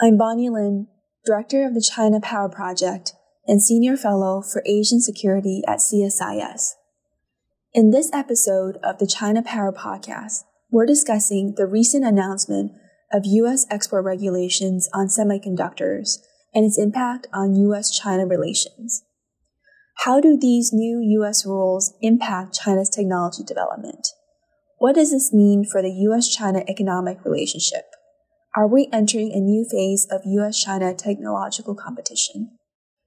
I'm Bonnie Lin, Director of the China Power Project and Senior Fellow for Asian Security at CSIS. In this episode of the China Power Podcast, we're discussing the recent announcement of U.S. export regulations on semiconductors and its impact on U.S. China relations. How do these new U.S. rules impact China's technology development? What does this mean for the U.S. China economic relationship? Are we entering a new phase of US China technological competition?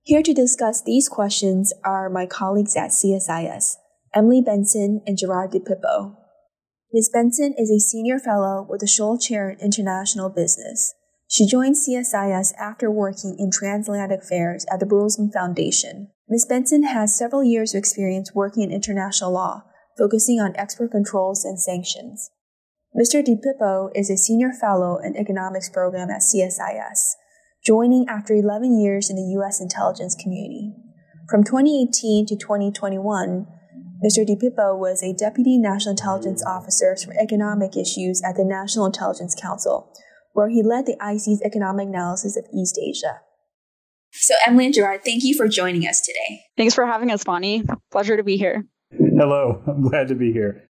Here to discuss these questions are my colleagues at CSIS, Emily Benson and Gerard DiPippo. Ms. Benson is a senior fellow with the Scholl Chair in International Business. She joined CSIS after working in transatlantic affairs at the Bertelsmann Foundation. Ms. Benson has several years of experience working in international law, focusing on export controls and sanctions. Mr. DiPippo is a senior fellow in economics program at CSIS, joining after 11 years in the U.S. intelligence community. From 2018 to 2021, Mr. DiPippo was a deputy national intelligence officer for economic issues at the National Intelligence Council, where he led the IC's economic analysis of East Asia. So, Emily and Gerard, thank you for joining us today. Thanks for having us, Bonnie. Pleasure to be here. Hello, I'm glad to be here.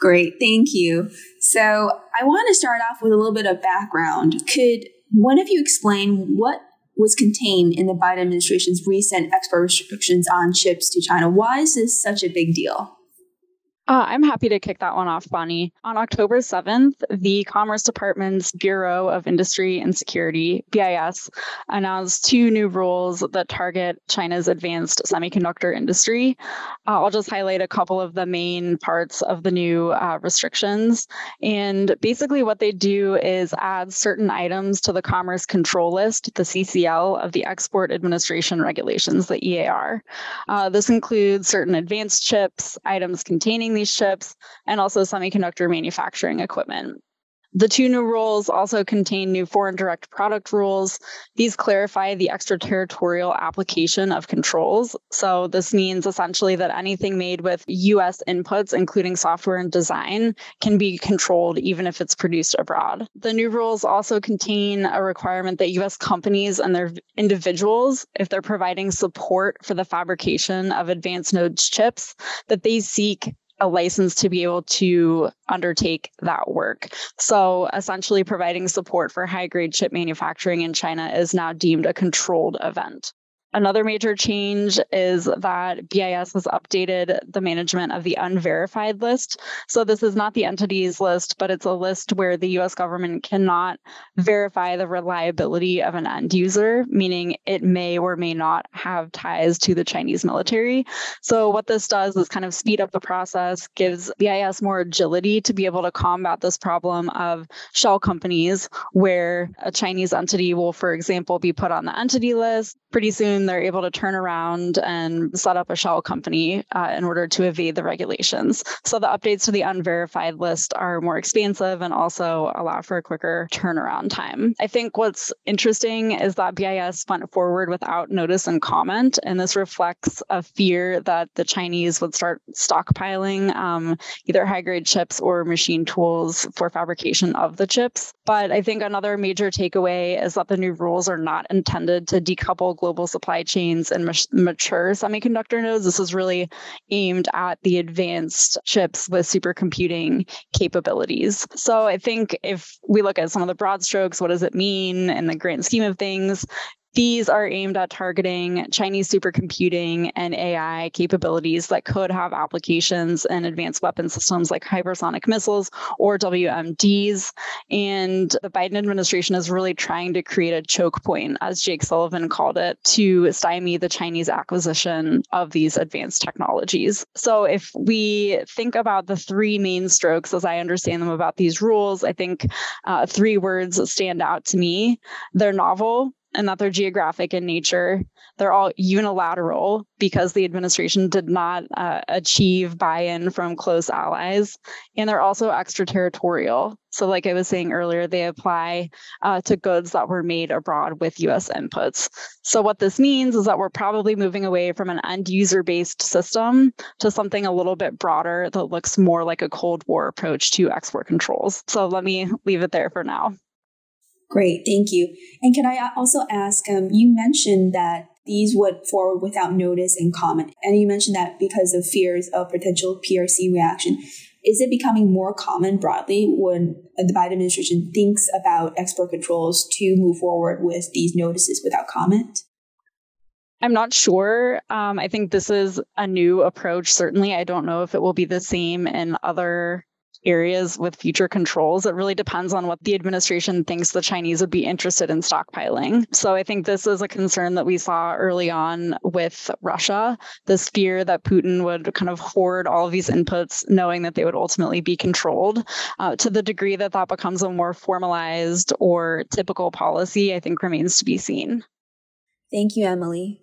Great, thank you. So, I want to start off with a little bit of background. Could one of you explain what was contained in the Biden administration's recent export restrictions on chips to China? Why is this such a big deal? Uh, I'm happy to kick that one off, Bonnie. On October 7th, the Commerce Department's Bureau of Industry and Security, BIS, announced two new rules that target China's advanced semiconductor industry. Uh, I'll just highlight a couple of the main parts of the new uh, restrictions. And basically, what they do is add certain items to the Commerce Control List, the CCL, of the Export Administration Regulations, the EAR. Uh, this includes certain advanced chips, items containing these chips, and also semiconductor manufacturing equipment. The two new rules also contain new foreign direct product rules. These clarify the extraterritorial application of controls. So, this means essentially that anything made with US inputs, including software and design, can be controlled even if it's produced abroad. The new rules also contain a requirement that US companies and their individuals, if they're providing support for the fabrication of advanced nodes chips, that they seek a license to be able to undertake that work. So essentially providing support for high grade chip manufacturing in China is now deemed a controlled event. Another major change is that BIS has updated the management of the unverified list. So, this is not the entities list, but it's a list where the US government cannot verify the reliability of an end user, meaning it may or may not have ties to the Chinese military. So, what this does is kind of speed up the process, gives BIS more agility to be able to combat this problem of shell companies where a Chinese entity will, for example, be put on the entity list. Pretty soon, soon they're able to turn around and set up a shell company uh, in order to evade the regulations. So the updates to the unverified list are more expansive and also allow for a quicker turnaround time. I think what's interesting is that BIS went forward without notice and comment, and this reflects a fear that the Chinese would start stockpiling um, either high grade chips or machine tools for fabrication of the chips. But I think another major takeaway is that the new rules are not intended to decouple global supply supply chains and mature semiconductor nodes. This is really aimed at the advanced chips with supercomputing capabilities. So I think if we look at some of the broad strokes, what does it mean in the grand scheme of things? These are aimed at targeting Chinese supercomputing and AI capabilities that could have applications in advanced weapon systems like hypersonic missiles or WMDs. And the Biden administration is really trying to create a choke point, as Jake Sullivan called it, to stymie the Chinese acquisition of these advanced technologies. So if we think about the three main strokes as I understand them about these rules, I think uh, three words stand out to me. They're novel, and that they're geographic in nature. They're all unilateral because the administration did not uh, achieve buy in from close allies. And they're also extraterritorial. So, like I was saying earlier, they apply uh, to goods that were made abroad with US inputs. So, what this means is that we're probably moving away from an end user based system to something a little bit broader that looks more like a Cold War approach to export controls. So, let me leave it there for now. Great, thank you. And can I also ask, um, you mentioned that these would forward without notice and comment. And you mentioned that because of fears of potential PRC reaction. Is it becoming more common broadly when the Biden administration thinks about export controls to move forward with these notices without comment? I'm not sure. Um, I think this is a new approach. Certainly, I don't know if it will be the same in other areas with future controls. It really depends on what the administration thinks the Chinese would be interested in stockpiling. So I think this is a concern that we saw early on with Russia this fear that Putin would kind of hoard all of these inputs, knowing that they would ultimately be controlled. Uh, to the degree that that becomes a more formalized or typical policy, I think remains to be seen. Thank you, Emily.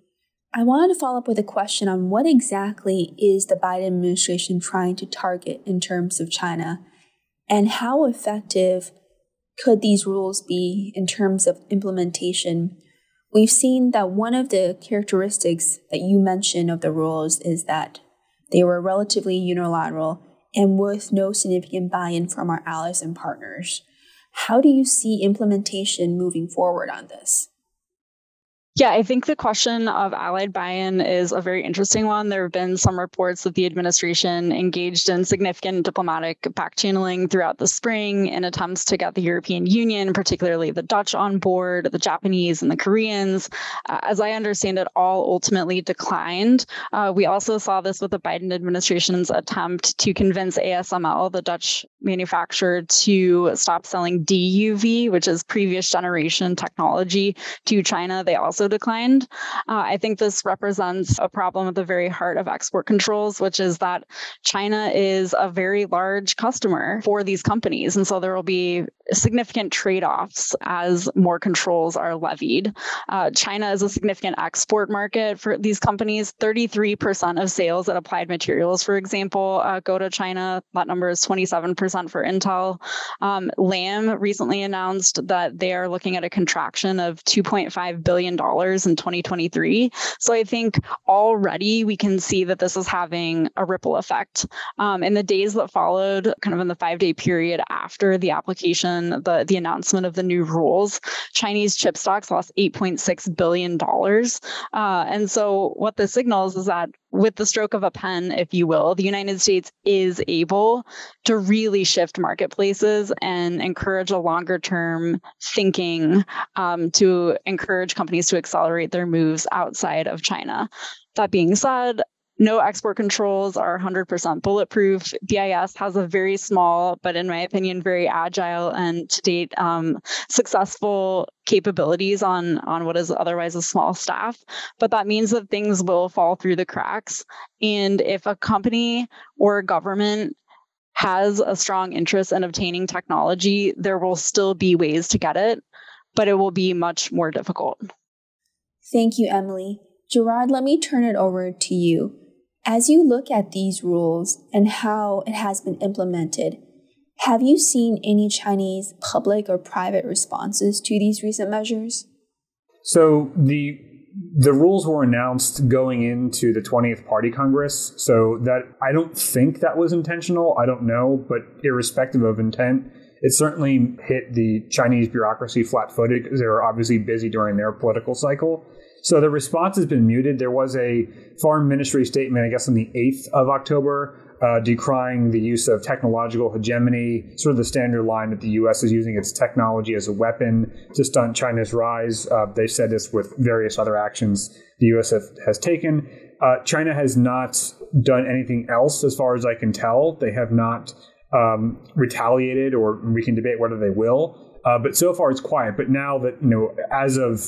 I wanted to follow up with a question on what exactly is the Biden administration trying to target in terms of China, and how effective could these rules be in terms of implementation? We've seen that one of the characteristics that you mentioned of the rules is that they were relatively unilateral and with no significant buy in from our allies and partners. How do you see implementation moving forward on this? Yeah, I think the question of allied buy in is a very interesting one. There have been some reports that the administration engaged in significant diplomatic back channeling throughout the spring in attempts to get the European Union, particularly the Dutch, on board, the Japanese, and the Koreans. Uh, as I understand it, all ultimately declined. Uh, we also saw this with the Biden administration's attempt to convince ASML, the Dutch manufacturer, to stop selling DUV, which is previous generation technology, to China. They also declined. Uh, I think this represents a problem at the very heart of export controls, which is that China is a very large customer for these companies. And so there will be significant trade offs as more controls are levied. Uh, China is a significant export market for these companies. 33% of sales at Applied Materials, for example, uh, go to China. That number is 27% for Intel. Um, Lam recently announced that they are looking at a contraction of $2.5 billion in 2023. So I think already we can see that this is having a ripple effect. Um, in the days that followed, kind of in the five day period after the application, the, the announcement of the new rules, Chinese chip stocks lost $8.6 billion. Uh, and so what this signals is that with the stroke of a pen, if you will, the United States is able to really shift marketplaces and encourage a longer term thinking um, to encourage companies to accelerate their moves outside of China. That being said, no export controls are 100% bulletproof. BIS has a very small, but in my opinion, very agile and to date um, successful capabilities on on what is otherwise a small staff. But that means that things will fall through the cracks. And if a company or a government has a strong interest in obtaining technology, there will still be ways to get it, but it will be much more difficult. Thank you, Emily. Gerard, let me turn it over to you. As you look at these rules and how it has been implemented, have you seen any Chinese public or private responses to these recent measures? So the the rules were announced going into the 20th Party Congress. So that I don't think that was intentional. I don't know, but irrespective of intent, it certainly hit the Chinese bureaucracy flat-footed because they were obviously busy during their political cycle. So the response has been muted. There was a foreign ministry statement, I guess, on the 8th of October, uh, decrying the use of technological hegemony, sort of the standard line that the U.S. is using its technology as a weapon to stunt China's rise. Uh, they said this with various other actions the U.S. Have, has taken. Uh, China has not done anything else, as far as I can tell. They have not um, retaliated, or we can debate whether they will. Uh, but so far, it's quiet. But now that you know, as of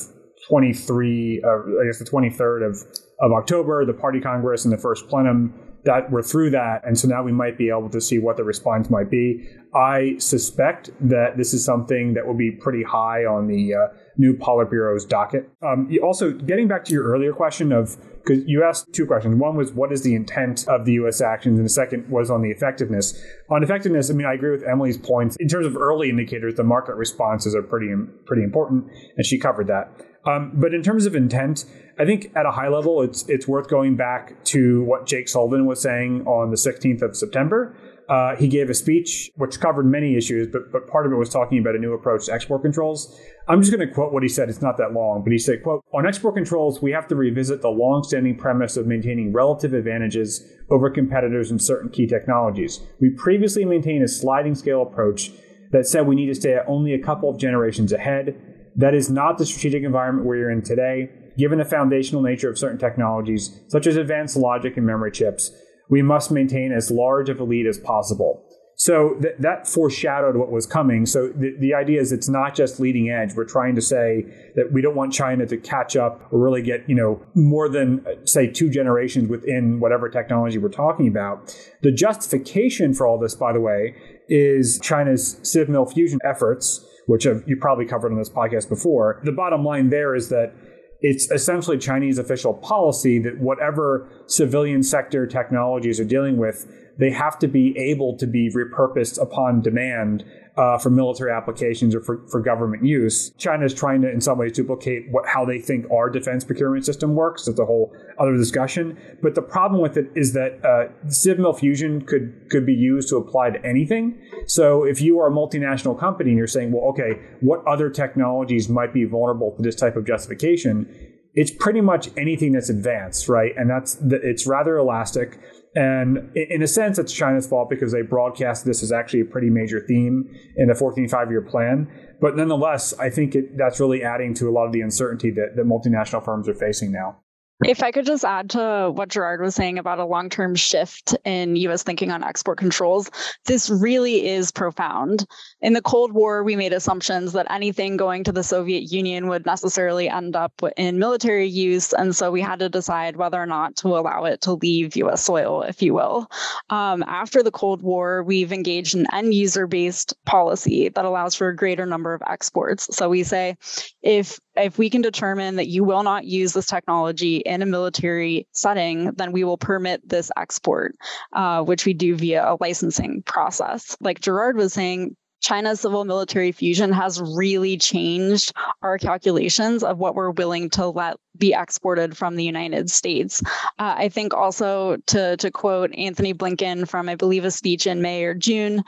23, uh, I guess the 23rd of, of October, the party congress and the first plenum, that we're through that. And so now we might be able to see what the response might be. I suspect that this is something that will be pretty high on the uh, new Politburo's docket. Um, also, getting back to your earlier question of, because you asked two questions. One was, what is the intent of the U.S. actions? And the second was on the effectiveness. On effectiveness, I mean, I agree with Emily's points. In terms of early indicators, the market responses are pretty, pretty important, and she covered that. Um, but in terms of intent, I think at a high level, it's it's worth going back to what Jake Sullivan was saying on the 16th of September. uh, he gave a speech which covered many issues, but, but part of it was talking about a new approach to export controls. I'm just going to quote what he said. It's not that long, but he said, quote, on export controls, we have to revisit the long-standing premise of maintaining relative advantages over competitors in certain key technologies. We previously maintained a sliding scale approach that said we need to stay only a couple of generations ahead. That is not the strategic environment we're in today. Given the foundational nature of certain technologies, such as advanced logic and memory chips, we must maintain as large of a lead as possible. So th- that foreshadowed what was coming. So the, the idea is it's not just leading edge. We're trying to say that we don't want China to catch up or really get, you know, more than uh, say two generations within whatever technology we're talking about. The justification for all this, by the way, is China's civ mil fusion efforts, which you probably covered on this podcast before. The bottom line there is that it's essentially Chinese official policy that whatever civilian sector technologies are dealing with, they have to be able to be repurposed upon demand uh, for military applications or for, for government use. China is trying to, in some ways, duplicate what, how they think our defense procurement system works. That's a whole other discussion. But the problem with it is that uh, CivMil fusion could could be used to apply to anything. So if you are a multinational company and you're saying, well, okay, what other technologies might be vulnerable to this type of justification? It's pretty much anything that's advanced, right? And that's it's rather elastic and in a sense, it's China's fault because they broadcast this as actually a pretty major theme in the 14 five year plan. But nonetheless, I think it, that's really adding to a lot of the uncertainty that, that multinational firms are facing now. If I could just add to what Gerard was saying about a long term shift in US thinking on export controls, this really is profound. In the Cold War, we made assumptions that anything going to the Soviet Union would necessarily end up in military use. And so we had to decide whether or not to allow it to leave US soil, if you will. Um, after the Cold War, we've engaged an end user based policy that allows for a greater number of exports. So we say if if we can determine that you will not use this technology in a military setting, then we will permit this export, uh, which we do via a licensing process. Like Gerard was saying, China's civil military fusion has really changed our calculations of what we're willing to let be exported from the United States. Uh, I think also to, to quote Antony Blinken from, I believe, a speech in May or June,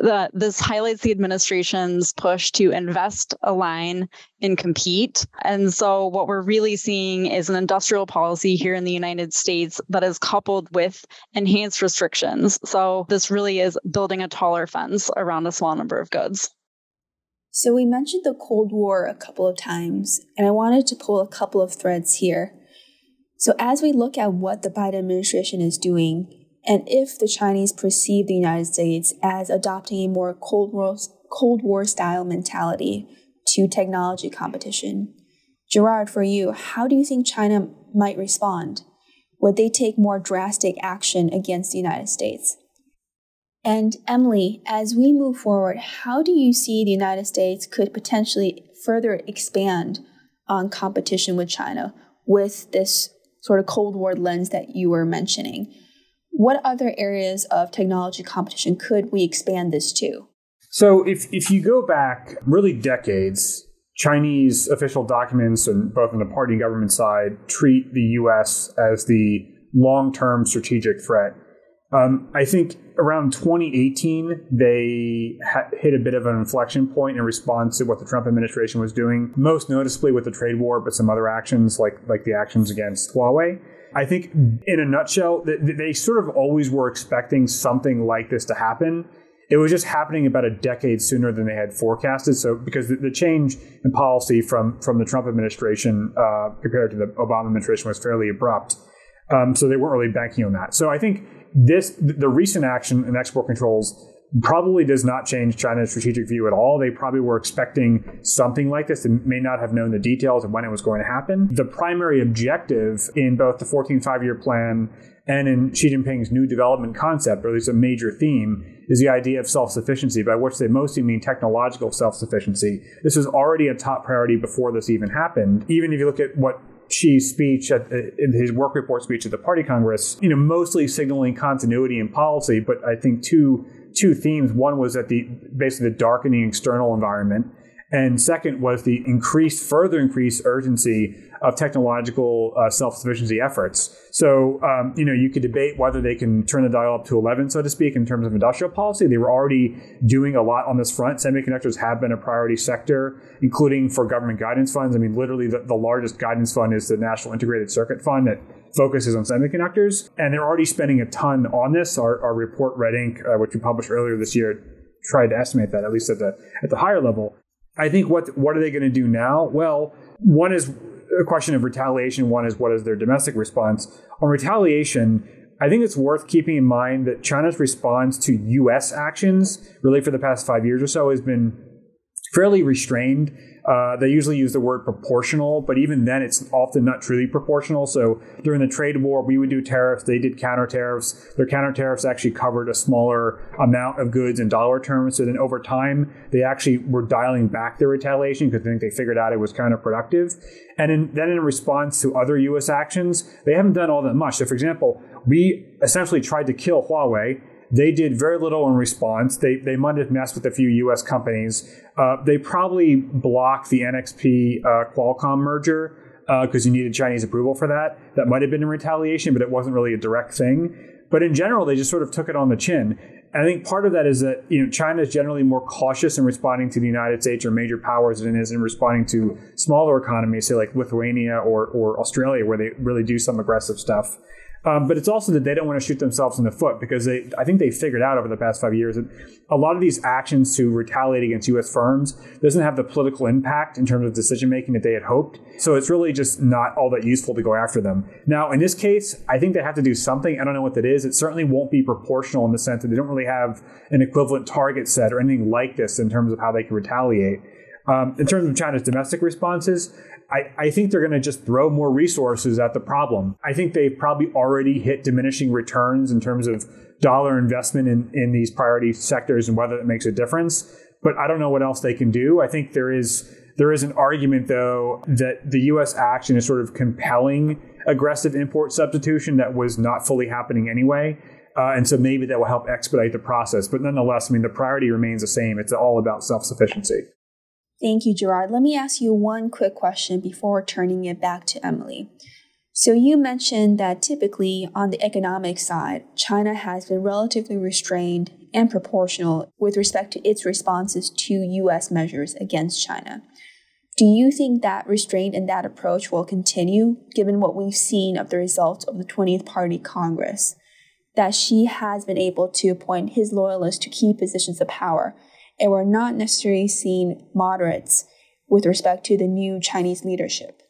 that this highlights the administration's push to invest, align, and compete. And so what we're really seeing is an industrial policy here in the United States that is coupled with enhanced restrictions. So this really is building a taller fence around a small number of goods. So we mentioned the Cold War a couple of times, and I wanted to pull a couple of threads here. So as we look at what the Biden administration is doing, and if the Chinese perceive the United States as adopting a more Cold War, Cold War style mentality to technology competition, Gerard, for you, how do you think China might respond? Would they take more drastic action against the United States? And Emily, as we move forward, how do you see the United States could potentially further expand on competition with China with this sort of Cold War lens that you were mentioning? What other areas of technology competition could we expand this to? So, if, if you go back really decades, Chinese official documents, and both on the party and government side, treat the U.S. as the long term strategic threat. Um, I think around 2018, they ha- hit a bit of an inflection point in response to what the Trump administration was doing, most noticeably with the trade war, but some other actions like like the actions against Huawei. I think, in a nutshell, they, they sort of always were expecting something like this to happen. It was just happening about a decade sooner than they had forecasted. So, because the, the change in policy from from the Trump administration uh, compared to the Obama administration was fairly abrupt, um, so they weren't really banking on that. So, I think this the recent action in export controls probably does not change China's strategic view at all. They probably were expecting something like this and may not have known the details of when it was going to happen. The primary objective in both the 14 five year plan and in Xi Jinping's new development concept, or at least a major theme, is the idea of self sufficiency, by which they mostly mean technological self sufficiency. This was already a top priority before this even happened. Even if you look at what Xi's speech at in his work report speech at the party congress, you know, mostly signaling continuity in policy, but I think two two themes. One was that the basically the darkening external environment, And second was the increased, further increased urgency of technological uh, self-sufficiency efforts. So, um, you know, you could debate whether they can turn the dial up to 11, so to speak, in terms of industrial policy. They were already doing a lot on this front. Semiconductors have been a priority sector, including for government guidance funds. I mean, literally, the, the largest guidance fund is the National Integrated Circuit Fund that focuses on semiconductors, and they're already spending a ton on this. Our, our report, Red Ink, uh, which we published earlier this year, tried to estimate that at least at the at the higher level. I think what what are they going to do now? Well, one is a question of retaliation. One is what is their domestic response on retaliation. I think it's worth keeping in mind that China's response to U.S. actions, really for the past five years or so, has been fairly restrained. Uh, they usually use the word proportional, but even then, it's often not truly proportional. So during the trade war, we would do tariffs. They did counter tariffs. Their counter tariffs actually covered a smaller amount of goods in dollar terms. So then over time, they actually were dialing back their retaliation because I think they figured out it was counterproductive. And in, then in response to other U.S. actions, they haven't done all that much. So for example, we essentially tried to kill Huawei they did very little in response. They, they might have messed with a few US companies. Uh, they probably blocked the NXP uh, Qualcomm merger because uh, you needed Chinese approval for that. That might have been in retaliation, but it wasn't really a direct thing. But in general, they just sort of took it on the chin. I think part of that is that you know China is generally more cautious in responding to the United States or major powers than it is in responding to smaller economies, say like Lithuania or, or Australia, where they really do some aggressive stuff. Um, but it's also that they don't want to shoot themselves in the foot because they, I think they figured out over the past five years that a lot of these actions to retaliate against U.S. firms doesn't have the political impact in terms of decision making that they had hoped. So it's really just not all that useful to go after them. Now, in this case, I think they have to do something. I don't know what that is. It certainly won't be proportional in the sense that they don't really have an equivalent target set or anything like this in terms of how they can retaliate. Um, in terms of China's domestic responses, I, I think they're going to just throw more resources at the problem. I think they've probably already hit diminishing returns in terms of dollar investment in, in these priority sectors and whether it makes a difference. But I don't know what else they can do. I think there is there is an argument though that the U.S. action is sort of compelling aggressive import substitution that was not fully happening anyway. Uh, and so maybe that will help expedite the process. But nonetheless, I mean, the priority remains the same. It's all about self sufficiency. Thank you, Gerard. Let me ask you one quick question before turning it back to Emily. So, you mentioned that typically on the economic side, China has been relatively restrained and proportional with respect to its responses to US measures against China. Do you think that restraint and that approach will continue, given what we've seen of the results of the 20th Party Congress? That Xi has been able to appoint his loyalists to key positions of power and we're not necessarily seeing moderates with respect to the new Chinese leadership.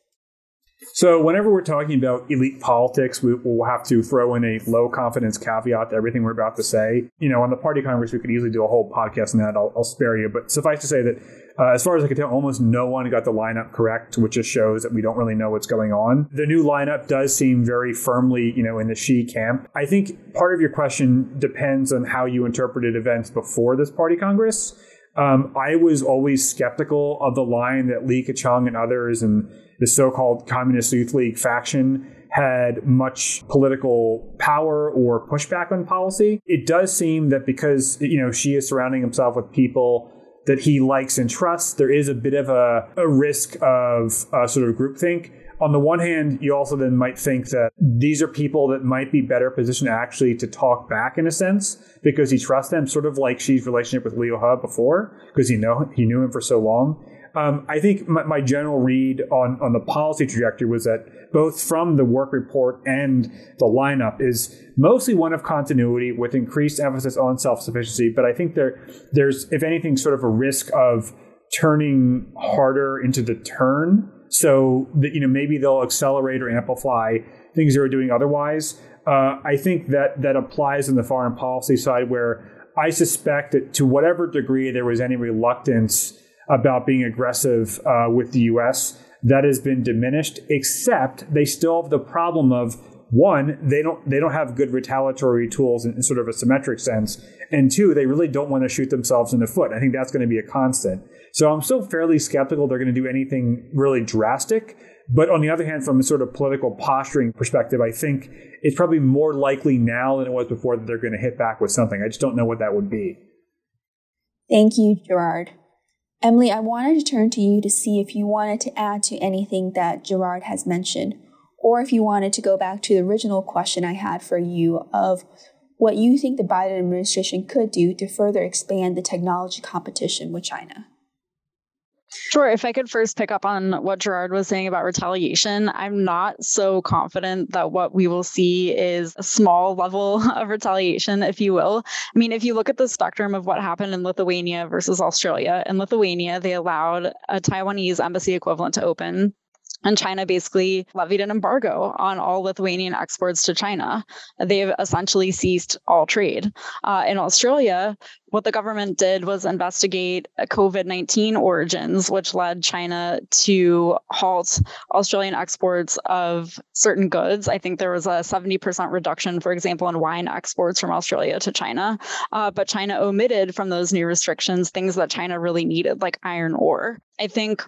So, whenever we're talking about elite politics, we, will have to throw in a low confidence caveat to everything we're about to say. You know, on the party congress, we could easily do a whole podcast on that. I'll, I'll spare you. But suffice to say that, uh, as far as I can tell, almost no one got the lineup correct, which just shows that we don't really know what's going on. The new lineup does seem very firmly, you know, in the Xi camp. I think part of your question depends on how you interpreted events before this party congress. Um, I was always skeptical of the line that Li Keqiang and others and the so-called Communist Youth League faction had much political power or pushback on policy. It does seem that because you know Xi is surrounding himself with people that he likes and trusts, there is a bit of a, a risk of uh, sort of groupthink on the one hand, you also then might think that these are people that might be better positioned actually to talk back in a sense because he trusts them, sort of like Xi's relationship with Liu He before, because he know he knew him for so long. Um, I think my, my, general read on, on the policy trajectory was that both from the work report and the lineup is mostly one of continuity with increased emphasis on self sufficiency. But I think there there's, if anything, sort of a risk of turning harder into the turn so that you know maybe they'll accelerate or amplify things they were doing otherwise. Uh, I think that that applies in the foreign policy side, where I suspect that to whatever degree there was any reluctance about being aggressive uh, with the U.S., that has been diminished. Except they still have the problem of one, they don't they don't have good retaliatory tools in, in sort of a symmetric sense, and two, they really don't want to shoot themselves in the foot. I think that's going to be a constant. So I'm still fairly skeptical they're going to do anything really drastic. But on the other hand, from a sort of political posturing perspective, I think it's probably more likely now than it was before that they're going to hit back with something. I just don't know what that would be. Thank you, Gerard. Emily, I wanted to turn to you to see if you wanted to add to anything that Gerard has mentioned, or if you wanted to go back to the original question I had for you of what you think the Biden administration could do to further expand the technology competition with China. Sure. If I could first pick up on what Gerard was saying about retaliation, I'm not so confident that what we will see is a small level of retaliation, if you will. I mean, if you look at the spectrum of what happened in Lithuania versus Australia, in Lithuania, they allowed a Taiwanese embassy equivalent to open and China basically levied an embargo on all Lithuanian exports to China. They've essentially ceased all trade. Uh, in Australia, what the government did was investigate COVID 19 origins, which led China to halt Australian exports of certain goods. I think there was a 70% reduction, for example, in wine exports from Australia to China. Uh, but China omitted from those new restrictions things that China really needed, like iron ore. I think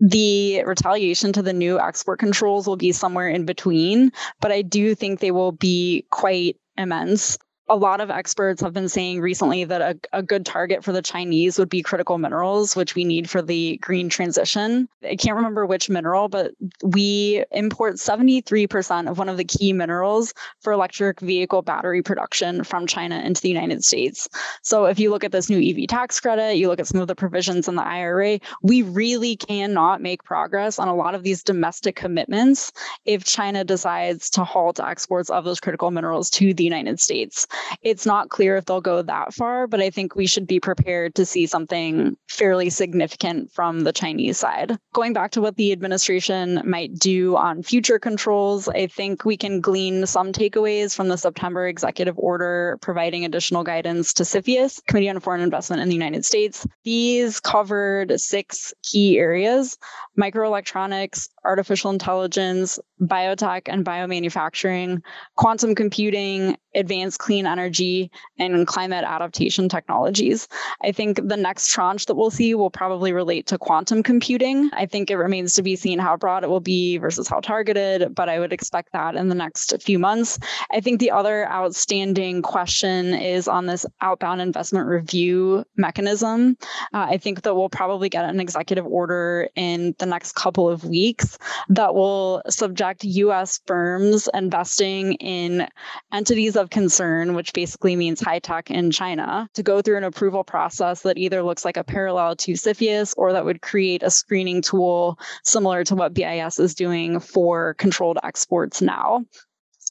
the retaliation to the new export controls will be somewhere in between, but I do think they will be quite immense a lot of experts have been saying recently that a, a, good target for the Chinese would be critical minerals, which we need for the green transition. I can't remember which mineral, but we import 73% of one of the key minerals for electric vehicle battery production from China into the United States. So if you look at this new EV tax credit, you look at some of the provisions in the IRA, we really cannot make progress on a lot of these domestic commitments if China decides to halt exports of those critical minerals to the United States. It's not clear if they'll go that far, but I think we should be prepared to see something fairly significant from the Chinese side. Going back to what the administration might do on future controls, I think we can glean some takeaways from the September executive order providing additional guidance to CFIUS, Committee on Foreign Investment in the United States. These covered six key areas microelectronics, artificial intelligence, biotech and biomanufacturing, quantum computing, advanced clean energy, and climate adaptation technologies. I think the next tranche that we'll see will probably relate to quantum computing. I think it remains to be seen how broad it will be versus how targeted, but I would expect that in the next few months. I think the other outstanding question is on this outbound investment review mechanism. Uh, I think that we'll probably get an executive order in the next couple of weeks that will subject US firms investing in entities of concern, which basically means high tech in China, to go through an approval process that either looks like a parallel to CFIUS or that would create a screening tool similar to what BIS is doing for controlled exports now.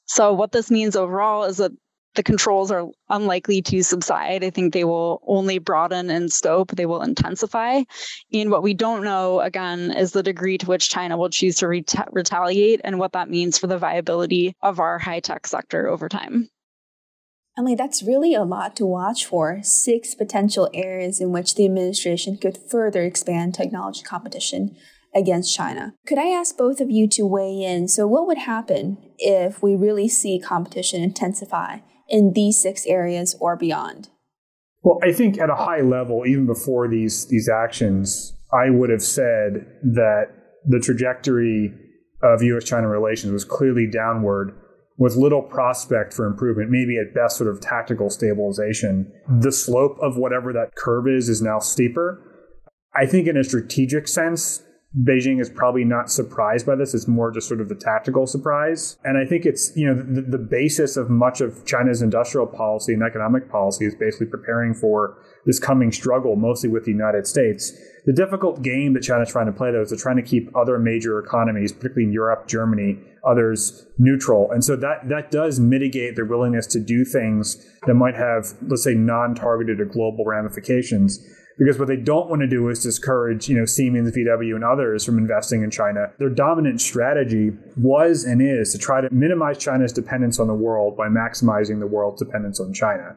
So, what this means overall is that the controls are unlikely to subside. I think they will only broaden in scope, they will intensify. And what we don't know, again, is the degree to which China will choose to reta- retaliate and what that means for the viability of our high tech sector over time. Emily, that's really a lot to watch for. Six potential areas in which the administration could further expand technology competition against China. Could I ask both of you to weigh in? So, what would happen if we really see competition intensify in these six areas or beyond? Well, I think at a high level, even before these these actions, I would have said that the trajectory of U.S.-China relations was clearly downward, with little prospect for improvement. Maybe at best, sort of tactical stabilization. The slope of whatever that curve is is now steeper. I think, in a strategic sense, Beijing is probably not surprised by this. It's more just sort of the tactical surprise. And I think it's, you know, the, the, basis of much of China's industrial policy and economic policy is basically preparing for this coming struggle, mostly with the United States. The difficult game that China's trying to play, though, is they're trying to keep other major economies, particularly in Europe, Germany, others, neutral. And so that, that does mitigate their willingness to do things that might have, let's say, non targeted or global ramifications because what they don't want to do is discourage, you know, Siemens, VW, and others from investing in China. Their dominant strategy was and is to try to minimize China's dependence on the world by maximizing the world's dependence on China.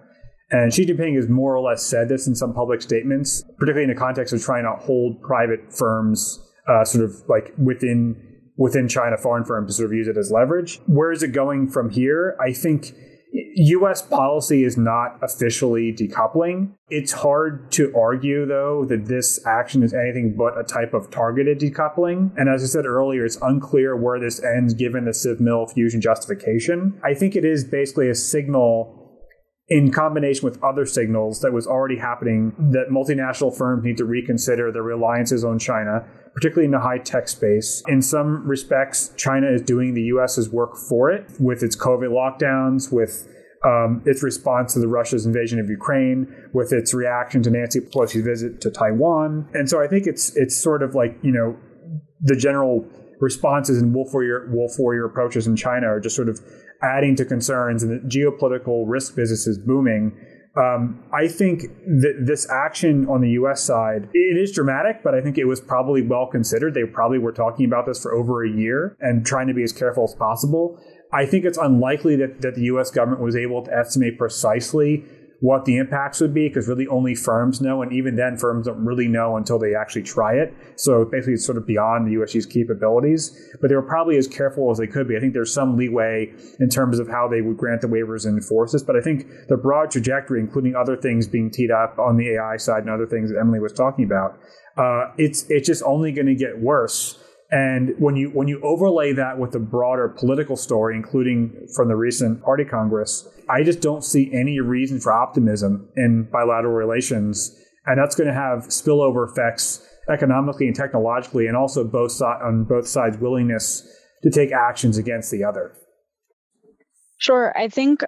And Xi Jinping has more or less said this in some public statements, particularly in the context of trying to hold private firms uh, sort of like within within China, foreign firms to sort of use it as leverage. Where is it going from here? I think US policy is not officially decoupling. It's hard to argue, though, that this action is anything but a type of targeted decoupling. And as I said earlier, it's unclear where this ends given the CivMil fusion justification. I think it is basically a signal in combination with other signals that was already happening that multinational firms need to reconsider their reliances on China, particularly in the high tech space. In some respects, China is doing the US's work for it with its COVID lockdowns, with um, its response to the Russia's invasion of Ukraine, with its reaction to Nancy Pelosi's visit to Taiwan, and so I think it's it's sort of like you know the general responses and wolf warrior wolf warrior approaches in China are just sort of adding to concerns, and the geopolitical risk business is booming. Um, I think that this action on the U.S. side it is dramatic, but I think it was probably well considered. They probably were talking about this for over a year and trying to be as careful as possible. I think it's unlikely that, that the U.S. government was able to estimate precisely what the impacts would be because really only firms know. And even then, firms don't really know until they actually try it. So basically, it's sort of beyond the USG's capabilities. But they were probably as careful as they could be. I think there's some leeway in terms of how they would grant the waivers and enforce this. But I think the broad trajectory, including other things being teed up on the AI side and other things that Emily was talking about, uh, it's it's just only going to get worse. And when you when you overlay that with the broader political story, including from the recent party congress, I just don't see any reason for optimism in bilateral relations, and that's going to have spillover effects economically and technologically, and also both si- on both sides' willingness to take actions against the other. Sure, I think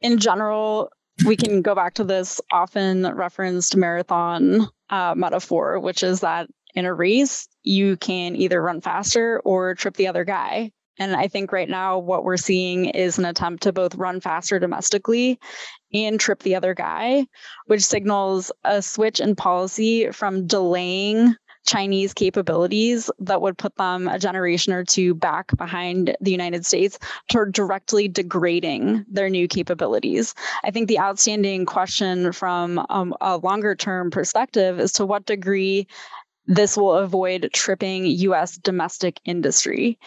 in general we can go back to this often referenced marathon uh, metaphor, which is that in a race, you can either run faster or trip the other guy. And I think right now, what we're seeing is an attempt to both run faster domestically and trip the other guy, which signals a switch in policy from delaying Chinese capabilities that would put them a generation or two back behind the United States to directly degrading their new capabilities. I think the outstanding question from um, a longer term perspective is to what degree this will avoid tripping US domestic industry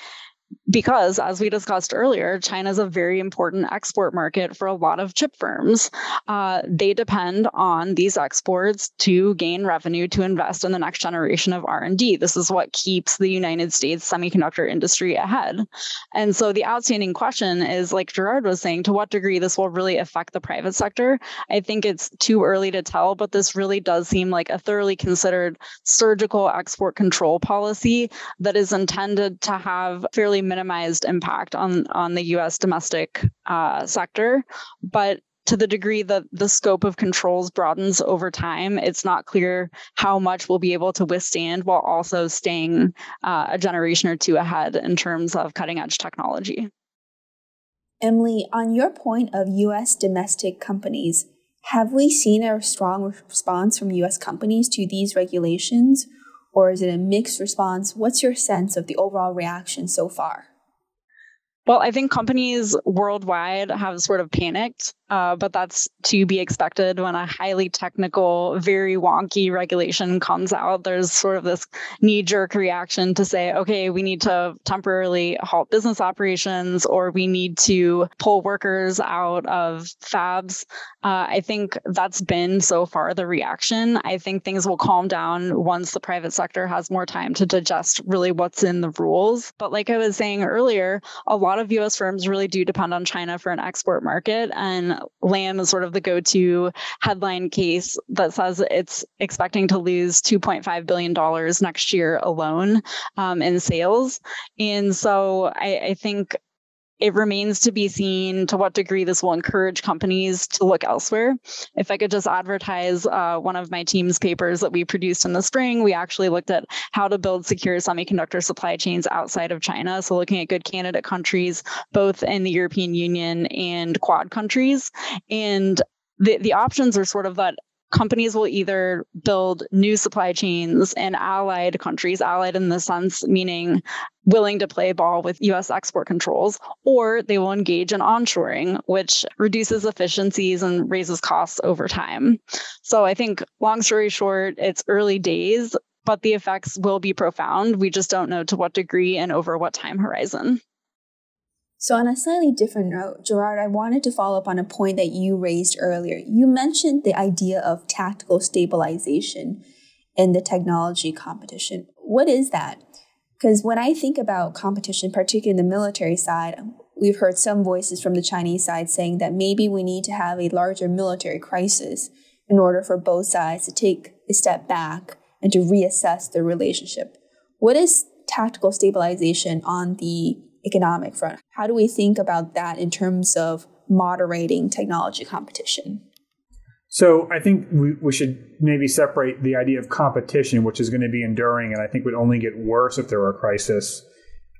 because, as we discussed earlier, China is a very important export market for a lot of chip firms. Uh, they depend on these exports to gain revenue to invest in the next generation of R&D. This is what keeps the United States semiconductor industry ahead. And so the outstanding question is, like Gerard was saying, to what degree this will really affect the private sector. I think it's too early to tell, but this really does seem like a thoroughly considered surgical export control policy that is intended to have fairly minimized impact on on the U.S. domestic uh, sector, but to the degree that the scope of controls broadens over time, it's not clear how much we'll be able to withstand while also staying uh, a generation or two ahead in terms of cutting edge technology. Emily, on your point of U.S. domestic companies, have we seen a strong response from U.S. companies to these regulations? Or is it a mixed response? What's your sense of the overall reaction so far? Well, I think companies worldwide have sort of panicked uh, but that's to be expected when a highly technical, very wonky regulation comes out. There's sort of this knee jerk reaction to say, okay, we need to temporarily halt business operations or we need to pull workers out of fabs. Uh, I think that's been so far the reaction. I think things will calm down once the private sector has more time to digest really what's in the rules. But like I was saying earlier, a lot of US firms really do depend on China for an export market. And Lam is sort of the go-to headline case that says it's expecting to lose 2.5 billion dollars next year alone um, in sales, and so I, I think it remains to be seen to what degree this will encourage companies to look elsewhere. If I could just advertise uh, one of my team's papers that we produced in the spring, we actually looked at how to build secure semiconductor supply chains outside of China. So, looking at good candidate countries, both in the European Union and Quad countries. And the, the options are sort of that companies will either build new supply chains in allied countries, allied in the sense meaning willing to play ball with US export controls, or they will engage in onshoring, which reduces efficiencies and raises costs over time. So I think, long story short, it's early days, but the effects will be profound. We just don't know to what degree and over what time horizon. So, on a slightly different note, Gerard, I wanted to follow up on a point that you raised earlier. You mentioned the idea of tactical stabilization in the technology competition. What is that? Because when I think about competition, particularly in the military side, we've heard some voices from the Chinese side saying that maybe we need to have a larger military crisis in order for both sides to take a step back and to reassess their relationship. What is tactical stabilization on the economic front? How do we think about that in terms of moderating technology competition? So I think we, we should maybe separate the idea of competition, which is going to be enduring, and I think would only get worse if there were a crisis,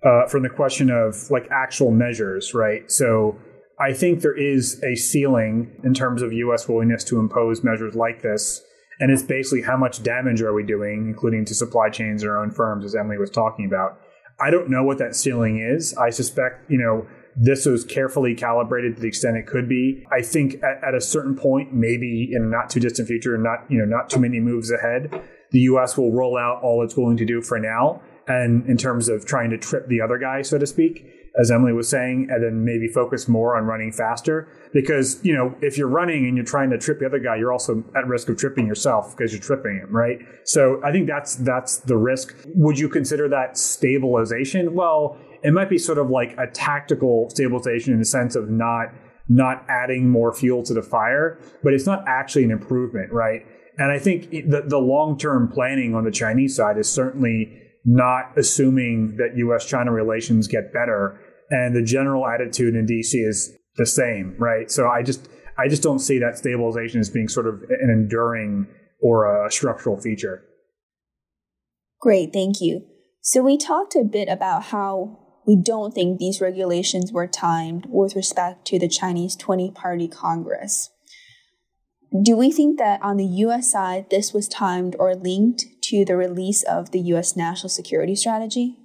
uh, from the question of like actual measures, right? So I think there is a ceiling in terms of U.S. willingness to impose measures like this, and it's basically how much damage are we doing, including to supply chains and our own firms, as Emily was talking about. I don't know what that ceiling is. I suspect, you know, this was carefully calibrated to the extent it could be. I think at, at a certain point, maybe in not too distant future, not you know not too many moves ahead, the U.S. will roll out all it's willing to do for now, and in terms of trying to trip the other guy, so to speak as Emily was saying, and then maybe focus more on running faster. Because, you know, if you're running and you're trying to trip the other guy, you're also at risk of tripping yourself because you're tripping him, right? So I think that's that's the risk. Would you consider that stabilization? Well, it might be sort of like a tactical stabilization in the sense of not not adding more fuel to the fire, but it's not actually an improvement, right? And I think the, the long term planning on the Chinese side is certainly not assuming that US China relations get better. And the general attitude in DC is the same, right? So I just I just don't see that stabilization as being sort of an enduring or a structural feature. Great, thank you. So we talked a bit about how we don't think these regulations were timed with respect to the Chinese 20 party Congress. Do we think that on the US side, this was timed or linked to the release of the US national security strategy?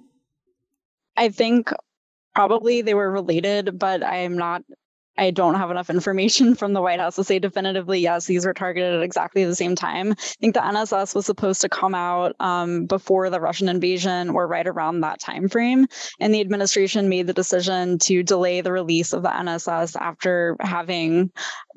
I think probably they were related, but I am not I don't have enough information from the White House to say definitively, yes, these were targeted at exactly the same time. I think the NSS was supposed to come out um, before the Russian invasion or right around that time frame. And the administration made the decision to delay the release of the NSS after having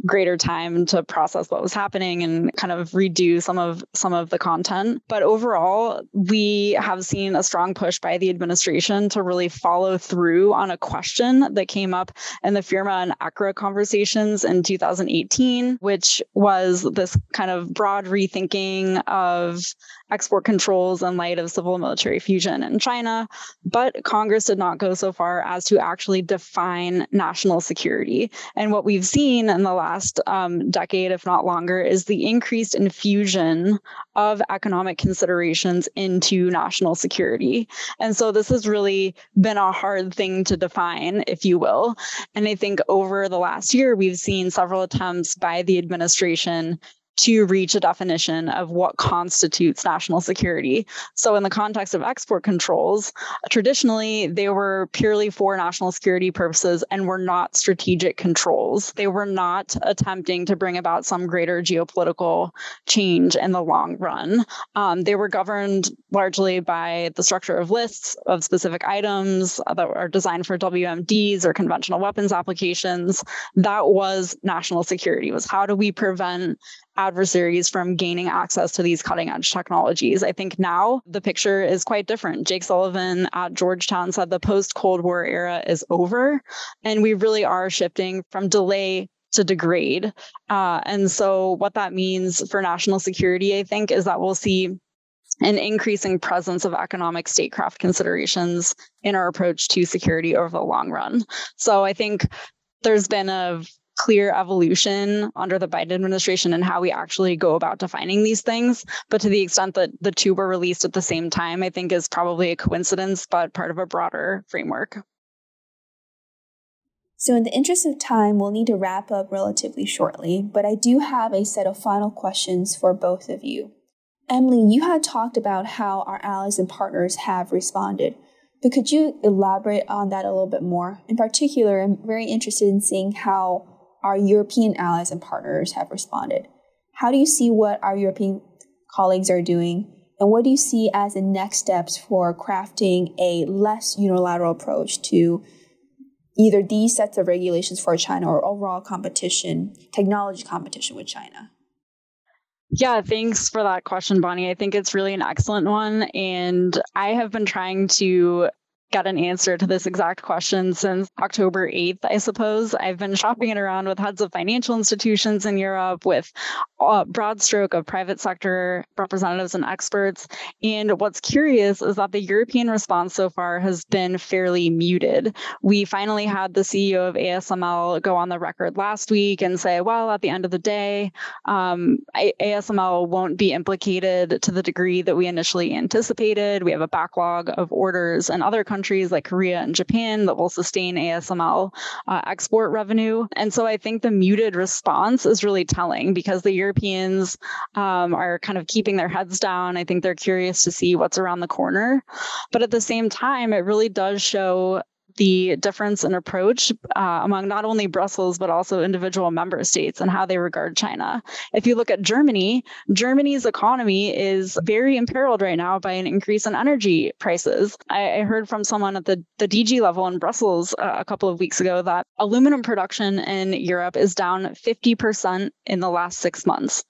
greater time to process what was happening and kind of redo some of some of the content. But overall, we have seen a strong push by the administration to really follow through on a question that came up in the FIRRMA and ECRA conversations in 2018, which was this kind of broad rethinking of export controls in light of civil military fusion in China. But Congress did not go so far as to actually define national security. And what we've seen in the last um, decade, if not longer, is the increased infusion of economic considerations into national security. And so this has really been a hard thing to define, if you will. And I think over the last year, we've seen several attempts by the administration to reach a definition of what constitutes national security. So, in the context of export controls, traditionally they were purely for national security purposes and were not strategic controls. They were not attempting to bring about some greater geopolitical change in the long run. Um, they were governed largely by the structure of lists of specific items that are designed for WMDs or conventional weapons applications. That was national security, was how do we prevent adversaries from gaining access to these cutting edge technologies. I think now the picture is quite different. Jake Sullivan at Georgetown said the post Cold War era is over, and we really are shifting from delay to degrade. Uh, and so, what that means for national security, I think, is that we'll see an increasing presence of economic statecraft considerations in our approach to security over the long run. So, I think there's been a clear evolution under the Biden administration and how we actually go about defining these things. But to the extent that the two were released at the same time, I think is probably a coincidence, but part of a broader framework. So, in the interest of time, we'll need to wrap up relatively shortly, but I do have a set of final questions for both of you. Emily, you had talked about how our allies and partners have responded, but could you elaborate on that a little bit more? In particular, I'm very interested in seeing how our European allies and partners have responded. How do you see what our European colleagues are doing? And what do you see as the next steps for crafting a less unilateral approach to either these sets of regulations for China or overall competition, technology competition with China? Yeah, thanks for that question, Bonnie. I think it's really an excellent one. And I have been trying to get an answer to this exact question since October 8th, I suppose. I've been shopping it around with heads of financial institutions in Europe, with a broad stroke of private sector representatives and experts. And what's curious is that the European response so far has been fairly muted. We finally had the CEO of ASML go on the record last week and say, well, at the end of the day, um, ASML won't be implicated to the degree that we initially anticipated. We have a backlog of orders and other countries countries like Korea and Japan that will sustain ASML uh, export revenue. And so I think the muted response is really telling because the Europeans um, are kind of keeping their heads down. I think they're curious to see what's around the corner. But at the same time, it really does show the difference in approach uh, among not only Brussels, but also individual member states and how they regard China. If you look at Germany, Germany's economy is very imperiled right now by an increase in energy prices. I, I heard from someone at the, the DG level in Brussels uh, a couple of weeks ago that aluminum production in Europe is down 50% in the last six months.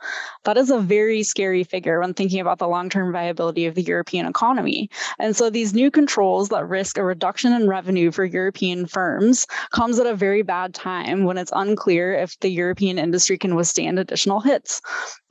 That is a very scary figure when thinking about the long term viability of the European economy. And so these new controls that risk a reduction in revenue for European firms comes at a very bad time when it's unclear if the European industry can withstand additional hits.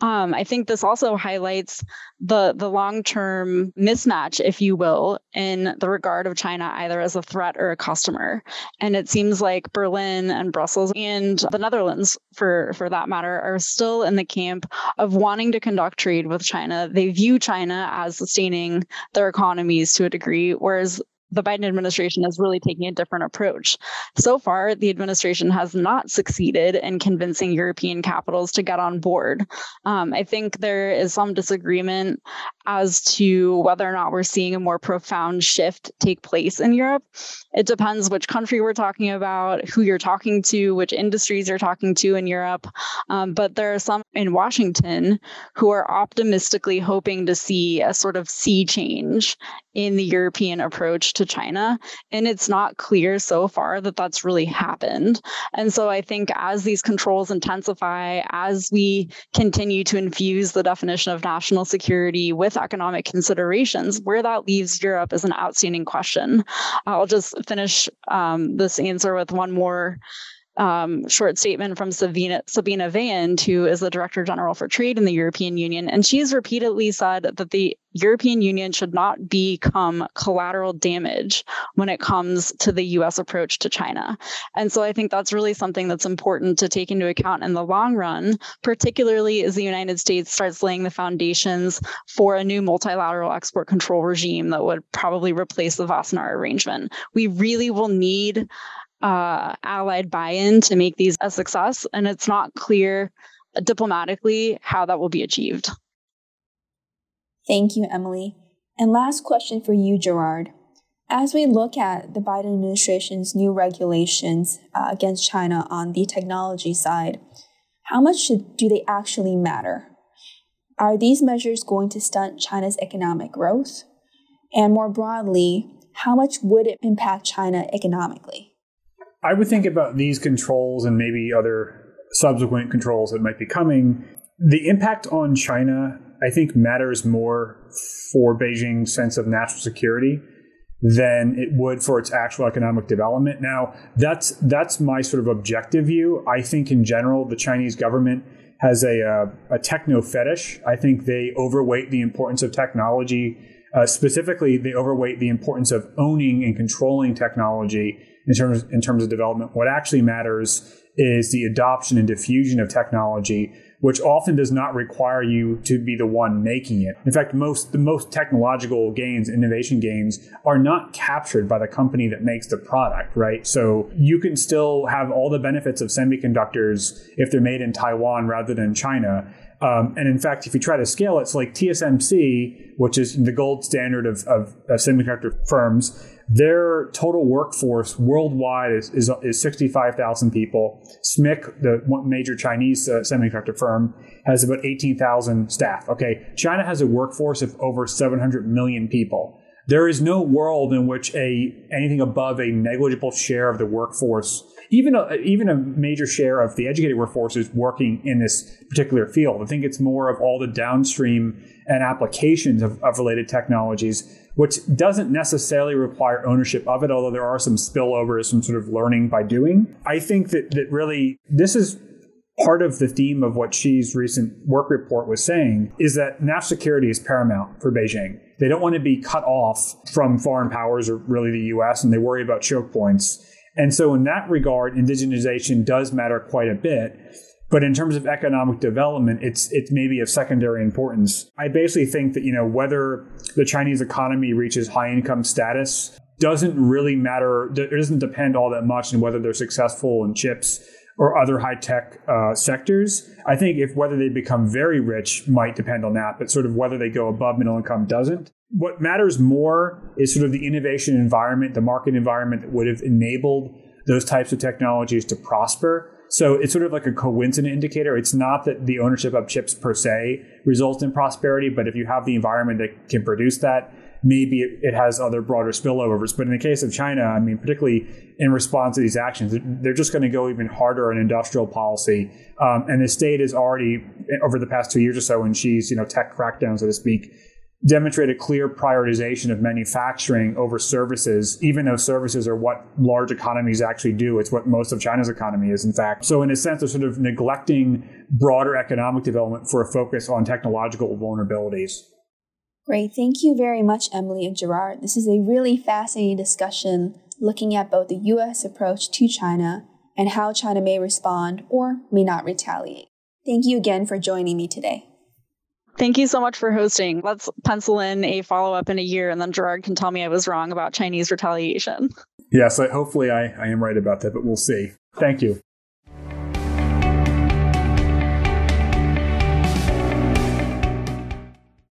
Um, I think this also highlights the the long term mismatch, if you will, in the regard of China either as a threat or a customer. And it seems like Berlin and Brussels and the Netherlands, for for that matter, are still in the camp of wanting to conduct trade with China. They view China as sustaining their economies to a degree, whereas the Biden administration is really taking a different approach. So far, the administration has not succeeded in convincing European capitals to get on board. Um, I think there is some disagreement as to whether or not we're seeing a more profound shift take place in Europe. It depends which country we're talking about, who you're talking to, which industries you're talking to in Europe. Um, but there are some in Washington who are optimistically hoping to see a sort of sea change in the European approach to China. And it's not clear so far that that's really happened. And so I think as these controls intensify, as we continue to infuse the definition of national security with economic considerations, where that leaves Europe is an outstanding question. I'll just finish um, this answer with one more um, short statement from Sabina, Sabina Weyand, who is the Director General for Trade in the European Union. And she's repeatedly said that the European Union should not become collateral damage when it comes to the US approach to China. And so I think that's really something that's important to take into account in the long run, particularly as the United States starts laying the foundations for a new multilateral export control regime that would probably replace the Wassenaar arrangement. We really will need uh, allied buy in to make these a success. And it's not clear diplomatically how that will be achieved. Thank you, Emily. And last question for you, Gerard. As we look at the Biden administration's new regulations uh, against China on the technology side, how much should, do they actually matter? Are these measures going to stunt China's economic growth? And more broadly, how much would it impact China economically? I would think about these controls and maybe other subsequent controls that might be coming. The impact on China, I think, matters more for Beijing's sense of national security than it would for its actual economic development. Now, that's that's my sort of objective view. I think in general, the Chinese government has a, uh, a techno fetish. I think they overweight the importance of technology. Uh, specifically, they overweight the importance of owning and controlling technology in terms in terms of development. What actually matters is the adoption and diffusion of technology, which often does not require you to be the one making it. In fact, most the most technological gains, innovation gains, are not captured by the company that makes the product, right? So you can still have all the benefits of semiconductors if they're made in Taiwan rather than China. Um, and in fact, if you try to scale it, it's like TSMC, which is the gold standard of, of, of semiconductor firms their total workforce worldwide is, is, is 65,000 people. SMIC, the major Chinese uh, semiconductor firm, has about 18,000 staff. Okay, China has a workforce of over 700 million people. There is no world in which a anything above a negligible share of the workforce, even a, even a major share of the educated workforce, is working in this particular field. I think it's more of all the downstream and applications of, of related technologies which doesn't necessarily require ownership of it, although there are some spillovers, some sort of learning by doing. I think that, that really this is part of the theme of what Xi's recent work report was saying is that national security is paramount for Beijing. They don't want to be cut off from foreign powers or really the US, and they worry about choke points. And so, in that regard, indigenization does matter quite a bit. But in terms of economic development, it's it's maybe of secondary importance. I basically think that you know whether the Chinese economy reaches high income status doesn't really matter. It doesn't depend all that much on whether they're successful in chips or other high tech uh, sectors. I think if whether they become very rich might depend on that, but sort of whether they go above middle income doesn't. What matters more is sort of the innovation environment, the market environment that would have enabled those types of technologies to prosper. So it's sort of like a coincident indicator. It's not that the ownership of chips per se results in prosperity, but if you have the environment that can produce that, maybe it, has other broader spillovers. But in the case of China, I mean, particularly in response to these actions, they're just going to go even harder on industrial policy. Um, and the state is already, over the past two years or so, in Xi's you know tech crackdown, so to speak, demonstrate a clear prioritization of manufacturing over services, even though services are what large economies actually do. It's what most of China's economy is, in fact. So, in a sense, they're sort of neglecting broader economic development for a focus on technological vulnerabilities. Great. Thank you very much, Emily and Gerard. This is a really fascinating discussion looking at both the U.S. approach to China and how China may respond or may not retaliate. Thank you again for joining me today. Thank you so much for hosting. Let's pencil in a follow up in a year, and then Gerard can tell me I was wrong about Chinese retaliation. Yes, so hopefully I, I am right about that, but we'll see. Thank you.